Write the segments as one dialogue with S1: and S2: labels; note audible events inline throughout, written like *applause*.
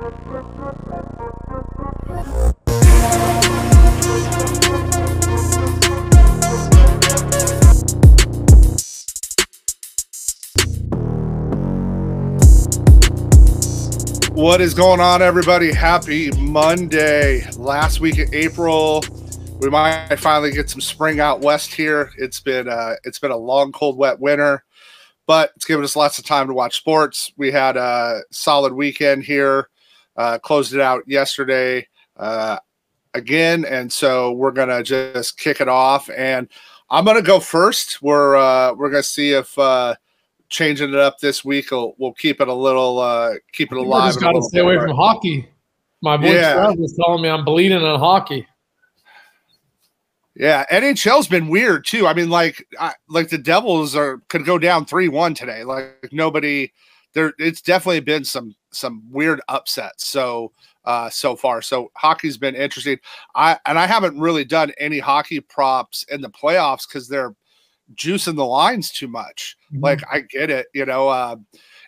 S1: What is going on, everybody? Happy Monday. Last week of April, we might finally get some spring out west here. It's been uh, it's been a long, cold, wet winter, but it's given us lots of time to watch sports. We had a solid weekend here. Uh, closed it out yesterday uh, again, and so we're gonna just kick it off. And I'm gonna go first. We're uh, we're gonna see if uh, changing it up this week will will keep it a little uh, keep it alive.
S2: I just got to stay away from hockey. My boy
S1: Yeah.
S2: Was telling me I'm bleeding on hockey.
S1: Yeah, NHL's been weird too. I mean, like, I, like the Devils are could go down three one today. Like nobody, there. It's definitely been some some weird upsets. So uh so far, so hockey's been interesting. I and I haven't really done any hockey props in the playoffs because they're juicing the lines too much. Like I get it, you know. Uh,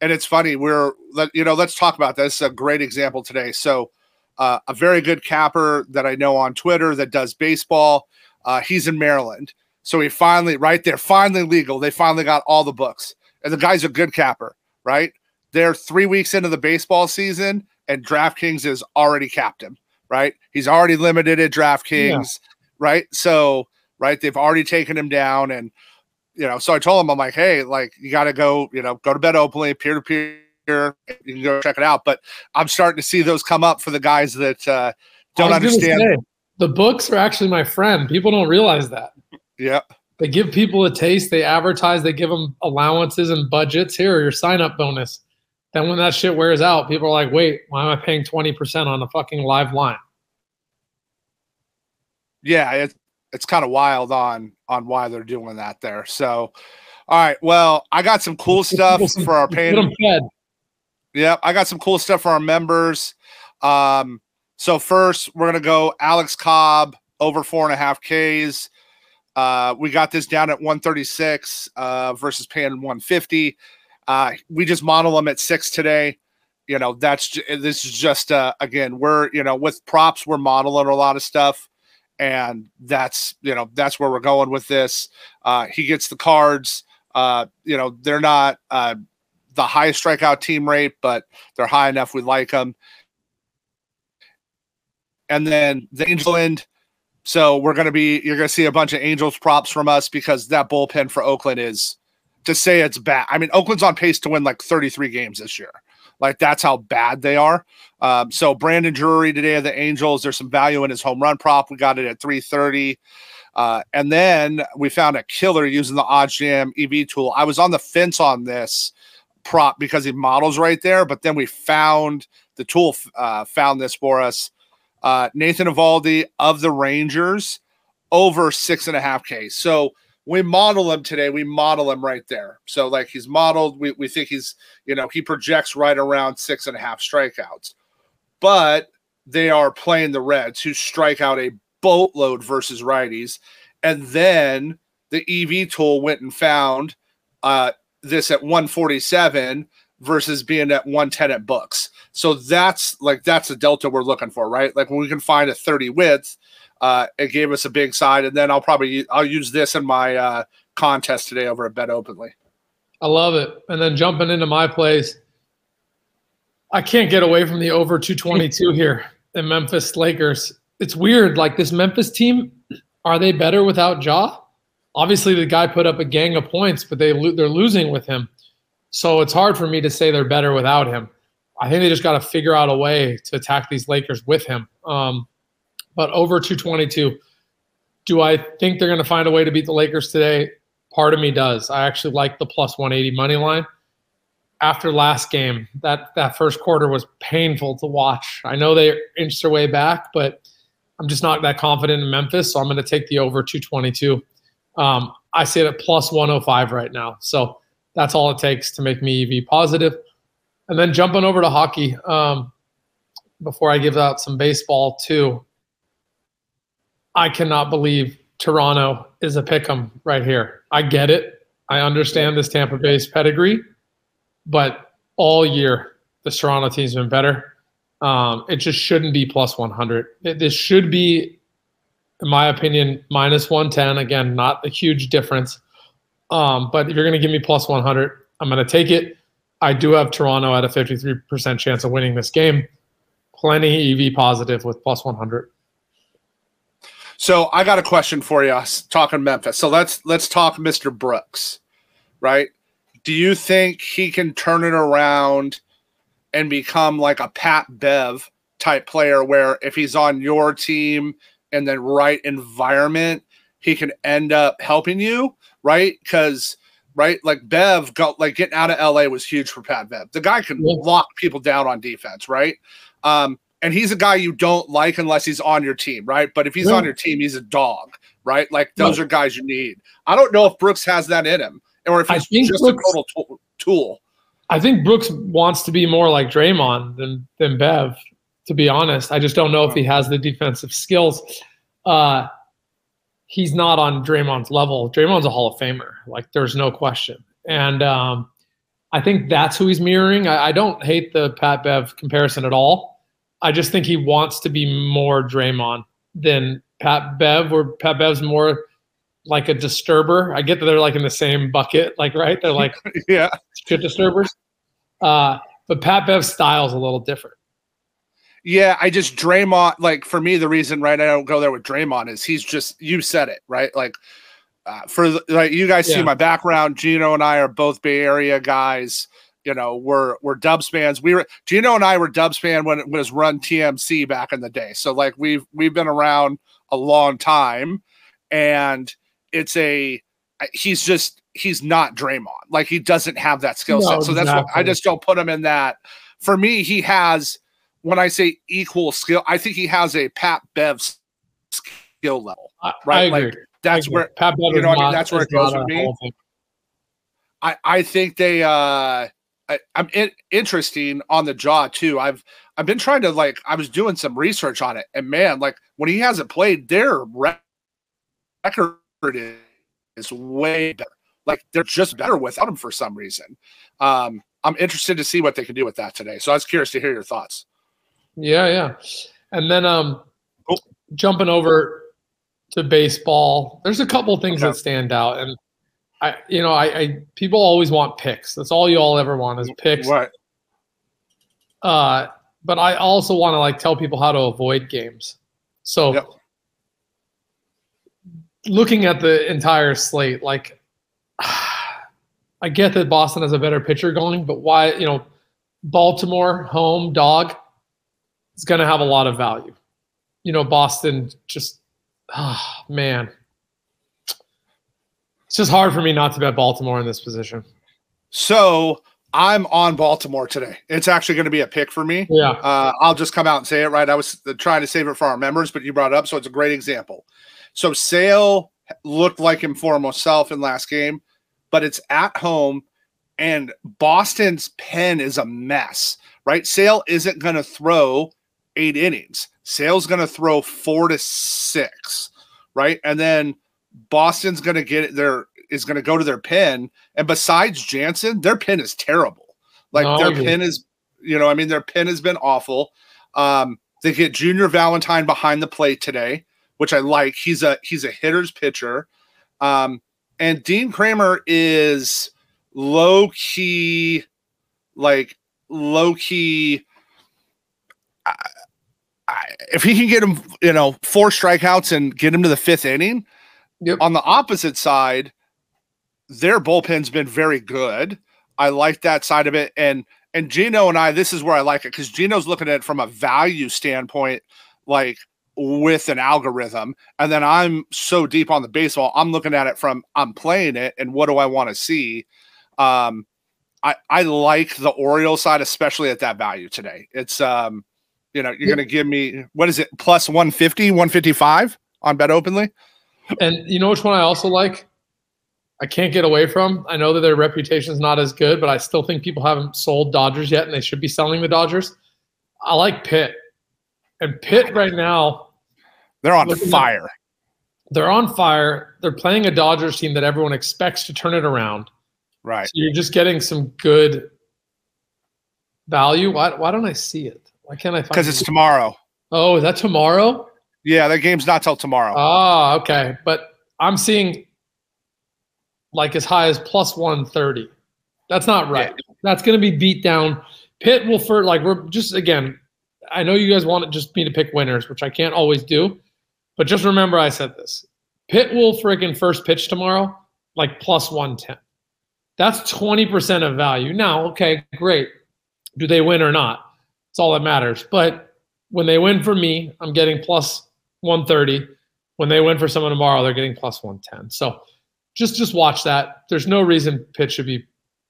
S1: and it's funny. We're let you know. Let's talk about this. A great example today. So, uh, a very good capper that I know on Twitter that does baseball. Uh, he's in Maryland, so he finally right there, finally legal. They finally got all the books, and the guy's a good capper, right? They're three weeks into the baseball season, and DraftKings is already capped him, right? He's already limited at DraftKings, right? So, right, they've already taken him down, and you know, so I told him, I'm like, hey, like you got to go, you know, go to Bet Openly, peer to peer. You can go check it out. But I'm starting to see those come up for the guys that uh, don't
S2: I was gonna
S1: understand.
S2: say, the books are actually my friend. People don't realize that.
S1: Yeah,
S2: They give people a taste. They advertise. They give them allowances and budgets. Here, your sign up bonus. Then when that shit wears out, people are like, "Wait, why am I paying twenty percent on a fucking live line?"
S1: yeah, it's it's kind of wild on on why they're doing that there. So, all right, well, I got some cool stuff for our paying. Yep, I got some cool stuff for our members. Um, so first, we're gonna go Alex Cobb over four and a half Ks. Uh, we got this down at 136 uh, versus paying 150. Uh, we just model them at six today. You know, that's this is just uh, again, we're you know with props, we're modeling a lot of stuff, and that's you know that's where we're going with this. Uh, he gets the cards. Uh, you know, they're not. Uh, the highest strikeout team rate, but they're high enough. We like them. And then the Angel end. So we're going to be, you're going to see a bunch of Angels props from us because that bullpen for Oakland is to say it's bad. I mean, Oakland's on pace to win like 33 games this year. Like that's how bad they are. Um, so Brandon Drury today of the Angels, there's some value in his home run prop. We got it at 330. Uh, and then we found a killer using the OddsJam EV tool. I was on the fence on this prop because he models right there. But then we found the tool uh, found this for us. Uh, Nathan Eovaldi of the Rangers over six and a half K. So we model him today. We model him right there. So like he's modeled. We, we think he's you know he projects right around six and a half strikeouts. But they are playing the Reds who strike out a boatload versus righties. And then the EV tool went and found uh, this at 147 versus being at 110 at books. So that's like that's the delta we're looking for, right? Like when we can find a 30 width, uh, it gave us a big side. And then I'll probably I'll use this in my uh, contest today over at Bet Openly.
S2: I love it. And then jumping into my place, I can't get away from the over 222 *laughs* here in Memphis Lakers. It's weird. Like this Memphis team, are they better without Ja? Obviously, the guy put up a gang of points, but they lo- they're losing with him. So it's hard for me to say they're better without him. I think they just got to figure out a way to attack these Lakers with him. Um, but over 222, do I think they're going to find a way to beat the Lakers today? Part of me does. I actually like the plus 180 money line. After last game, that that first quarter was painful to watch. I know they inched their way back, but I'm just not that confident in Memphis, so I'm going to take the over 222. Um, I see it at plus 105 right now, so that's all it takes to make me EV positive. And then jumping over to hockey, um, before I give out some baseball too. I cannot believe Toronto is a pick 'em right here. I get it. I understand this Tampa Bay's pedigree, but all year the Toronto team's been better. Um, it just shouldn't be plus 100. It, this should be, in my opinion, minus 110. Again, not a huge difference. Um, but if you're going to give me plus 100, I'm going to take it. I do have Toronto at a 53% chance of winning this game. Plenty EV positive with plus 100.
S1: So I got a question for you. Talking Memphis. So let's let's talk Mr. Brooks, right? Do you think he can turn it around and become like a Pat Bev type player, where if he's on your team and the right environment, he can end up helping you, right? Because right, like Bev got like getting out of LA was huge for Pat Bev. The guy can yeah. lock people down on defense, right? Um, and he's a guy you don't like unless he's on your team, right? But if he's yeah. on your team, he's a dog, right? Like those are guys you need. I don't know if Brooks has that in him, or if he's just Brooks, a total tool.
S2: I think Brooks wants to be more like Draymond than than Bev. To be honest, I just don't know if he has the defensive skills. Uh, he's not on Draymond's level. Draymond's a Hall of Famer, like there's no question. And um, I think that's who he's mirroring. I, I don't hate the Pat Bev comparison at all I just think he wants to be more Draymond than Pat Bev, where Pat Bev's more like a disturber. I get that they're like in the same bucket, like right? They're like *laughs*
S1: yeah,
S2: shit disturbers. Uh, but Pat Bev's style is a little different.
S1: Yeah, I just Draymond. Like for me, the reason right I don't go there with Draymond is he's just you said it right. Like uh, for like you guys yeah. see my background. Gino and I are both Bay Area guys you know, we're we're Dubs fans. We were Gino and I were Dubs fan when it was run TMC back in the day. So like we've we've been around a long time, and it's a he's just he's not Draymond. Like he doesn't have that skill set. No, so that's what I just don't put him in that. For me, he has when I say equal skill, I think he has a Pat Bev skill level. Right.
S2: like
S1: that's where Pat Bev you know, not, I mean, that's where it goes with me. I, I think they uh I, am in, interesting on the Ja too. I've I've been trying to like I was doing some research on it, and man, like when he hasn't played, their record is way better. Like they're just better without him for some reason. Um, I'm interested to see what they can do with that today. So I was curious to hear your thoughts.
S2: Yeah, yeah, and then um, oh. jumping over to baseball, there's a couple things okay. that stand out, and I you know I, I people always want picks. That's all you all ever want is picks.
S1: Right.
S2: Uh, but I also want to like tell people how to avoid games. So yep. looking at the entire slate, like *sighs* I get that Boston has a better pitcher going, but why you know Baltimore home dog is going to have a lot of value. You know Boston just ah oh, man it's just hard for me not to bet Baltimore in this position.
S1: So I'm on Baltimore today. It's actually going to be a pick for me.
S2: Yeah.
S1: Uh, I'll just come out and say it right. I was trying to save it for our members, but you brought it up, so it's a great example. So Sale looked like him for himself in last game, but it's at home, and Boston's pen is a mess. Right? Sale isn't going to throw eight innings. Sale's going to throw four to six. Right? And then Boston's going to get their is going to go to their pin, and besides Jansen, their pin is terrible. Like their pin is, you know, I mean, their pin has been awful. Um, they get Junior Valentine behind the plate today, which I like. He's a he's a hitter's pitcher, um, and Dean Kremer is low key, like low key. I, if he can get him, you know, four strikeouts and get him to the fifth inning, Yep. On the opposite side, their bullpen's been very good. I like that side of it. And and Gino and I, this is where I like it because Gino's looking at it from a value standpoint, like with an algorithm. And then I'm so deep on the baseball, I'm looking at it from I'm playing it and what do I want to see? Um, I, I like the Orioles side, especially at that value today. It's um, you know, you're gonna give me what is it, plus 150, 155 on bet openly?
S2: And you know which one I also like? I can't get away from. I know that their reputation is not as good, but I still think people haven't sold Dodgers yet, and they should be selling the Dodgers. I like Pitt, and Pitt right now
S1: they're on fire. At,
S2: they're on fire. They're playing a Dodgers team that everyone expects to turn it around.
S1: Right. So
S2: you're just getting some good value. Why, why don't I see it? Why can't I find
S1: because it's tomorrow.
S2: Oh, is that tomorrow?
S1: Yeah, that game's not till tomorrow.
S2: Ah, okay. But I'm seeing like as high as plus 130. That's not right. That's going to be beat down. Pitt will for like we're just again. I know you guys want it just me to pick winners, which I can't always do, but just remember I said this. Pitt will friggin' first pitch tomorrow, like plus 110. That's 20% of value. Now, okay, great. Do they win or not? It's all that matters. But when they win for me, I'm getting plus 130. When they win for someone tomorrow, they're getting plus 110. So just just watch that. There's no reason Pitt should be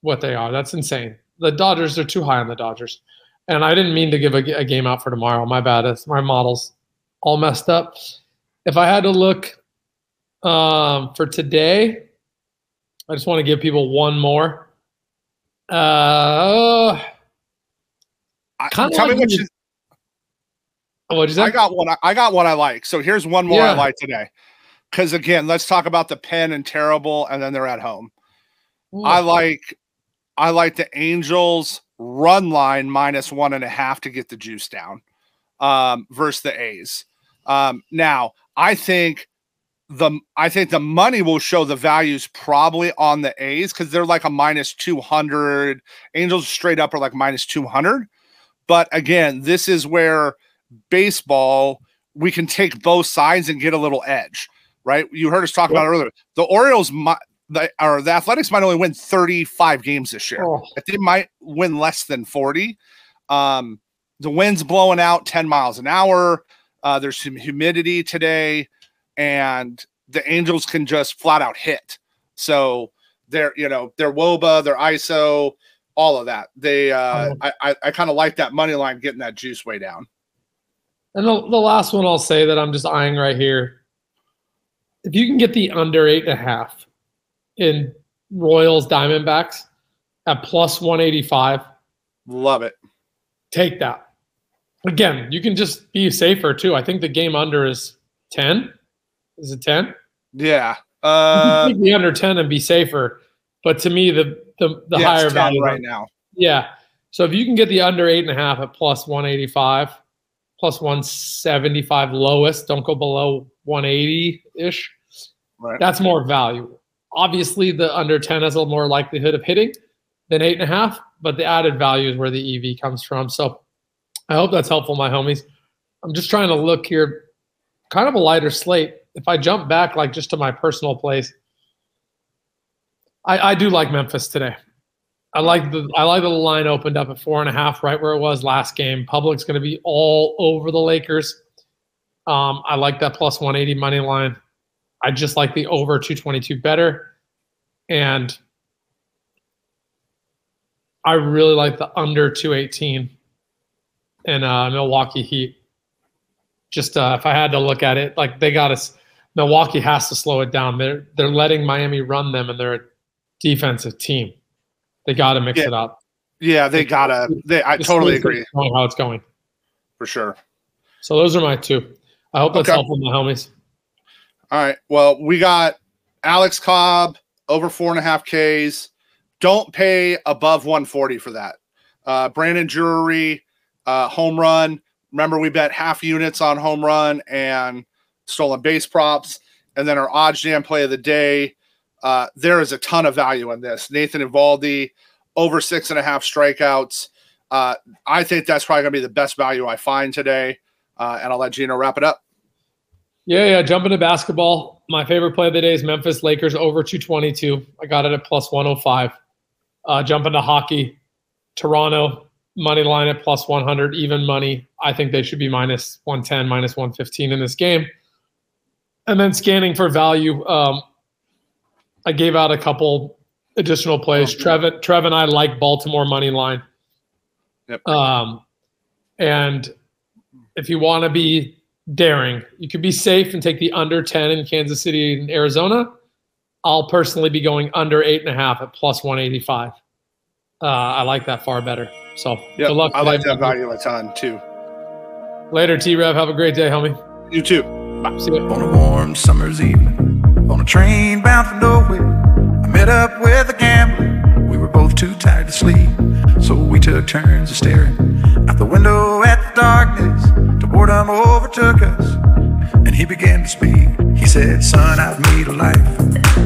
S2: what they are. That's insane. The Dodgers are too high on the Dodgers. And I didn't mean to give a, a game out for tomorrow. My bad. It's, my model's all messed up. If I had to look um, for today, I just want to give people one more. Uh,
S1: I- tell me
S2: like
S1: what
S2: you-
S1: you.
S2: what'd?
S1: I got one. I- I got one I like. So here's one more I like today. Because again, let's talk about the pen and terrible, and then they're at home. I like I like the Angels run line minus one and a half to get the juice down um, versus the A's. Um, now, I think the I think the money will show the values probably on the A's because they're like a minus two hundred. Angels straight up are like minus two hundred. But again, this is where baseball we can take both sides and get a little edge, right? You heard us talk about earlier. The Orioles might the or the Athletics might only win 35 games this year.
S2: Oh,
S1: they might win less than 40. Um, the wind's blowing out 10 miles an hour. Uh, there's some humidity today, and the Angels can just flat out hit. So they're, you know, their WOBA, their ISO, all of that. They, uh, I, I, I kind of like that money line getting that juice way down.
S2: And the, the last one I'll say that I'm just eyeing right here. If you can get the under eight and a half in Royals Diamondbacks at plus 185,
S1: Love it.
S2: take that. Again, you can just be safer too. I think the game under is 10. Is it 10?
S1: Yeah.
S2: You
S1: Uh,
S2: can take the under 10 and be safer. But to me, the the, the
S1: yeah,
S2: higher value
S1: right now.
S2: Yeah. So if you can get the under eight and a half at plus 185, plus 175 lowest, don't go below 180 ish.
S1: Right.
S2: That's more value. Obviously, the under 10 has a more likelihood of hitting than eight and a half, but the added value is where the EV comes from. So I hope that's helpful, my homies. I'm just trying to look here, kind of a lighter slate. If I jump back, like just to my personal place, I, I do like Memphis today. I like the I like the line opened up at four and a half, right where it was last game. Public's going to be all over the Lakers. Um, I like that plus 180 money line. I just like the over 222 better, and I really like the under 218 in uh, Milwaukee Heat. Just uh, if I had to look at it, like they got us. Milwaukee has to slow it down. They're they're letting Miami run them, and they're defensive team. They got to mix
S1: Yeah.
S2: it up.
S1: Yeah, they gotta. They, I totally agree
S2: going How it's going.
S1: for sure.
S2: So those are my two. I hope that's
S1: Okay.
S2: helpful, my homies.
S1: All right. Well, we got Alex Cobb over four and a half Ks. Don't pay above 140 for that. Uh, Brandon Drury, uh, home run. Remember, we bet half units on home run and stolen base props. And then our OddsJam play of the day. Uh, there is a ton of value in this. Nathan Eovaldi, over six and a half strikeouts. Uh, I think that's probably going to be the best value I find today. Uh, and I'll let Gino wrap it up.
S2: Yeah, yeah. Jump into basketball. My favorite play of the day is Memphis Lakers over 222. I got it at plus 105. Uh, jump into hockey. Toronto money line at plus 100, even money. I think they should be minus 110, minus 115 in this game. And then scanning for value. Um, I gave out a couple additional plays.
S1: Okay.
S2: Trevin, Trev and I like Baltimore money line.
S1: Yep.
S2: Um, and if you want to be daring, you could be safe and take the under 10 in Kansas City and Arizona. I'll personally be going under eight and a half at plus 185. Uh, I like that far better. So
S1: Yeah,
S2: good luck.
S1: I like that value a ton too.
S2: Later, T Rev. Have a great day, homie.
S1: You too.
S2: See you.
S3: on a warm summer's evening on a train bound for nowhere, I met up with a gambler. We were both too tired to sleep, so we took turns of staring out the window at the darkness. The boredom overtook us and he began to speak. He said, Son, I've made a life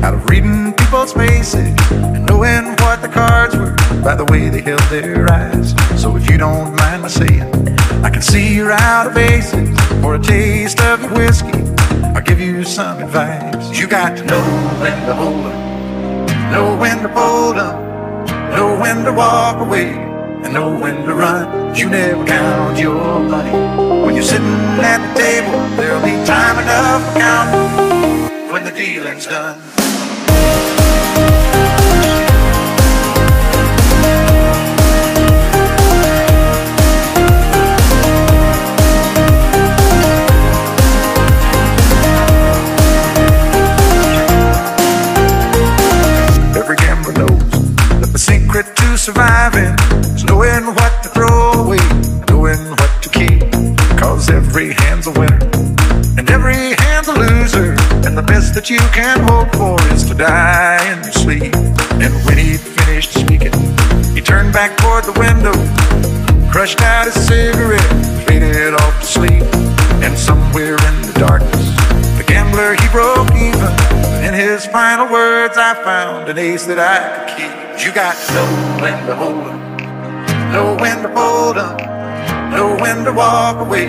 S3: out of reading people's faces and knowing what the cards were by the way they held their eyes. So if you don't mind my saying, I can see you're out of aces for a taste of your whiskey. I'll give you some advice. You got to know when to hold 'em, know when to fold 'em, know when to walk away, and know when to run. You never count your money. When you're sitting at the table, there'll be time enough to count when the dealing's done. Crushed out his cigarette, faded off to sleep. And somewhere in the darkness, the gambler he broke even. In his final words, I found an ace that I could keep. You got to know when to hold 'em, know when to fold 'em, know when to walk away,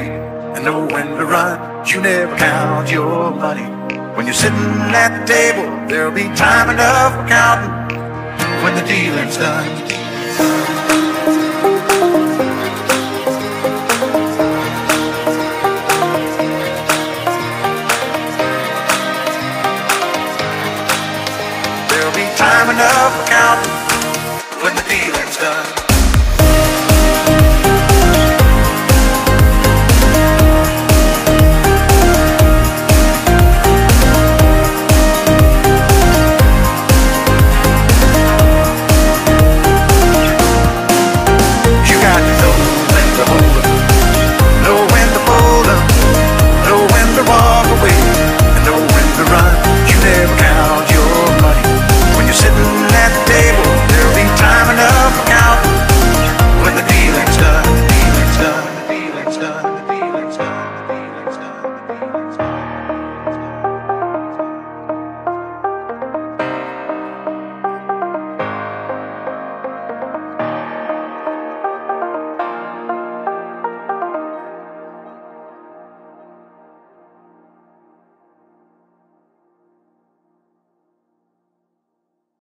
S3: and know when to run. You never count your money. When you're sitting at the table, there'll be time enough for counting when the dealing's done.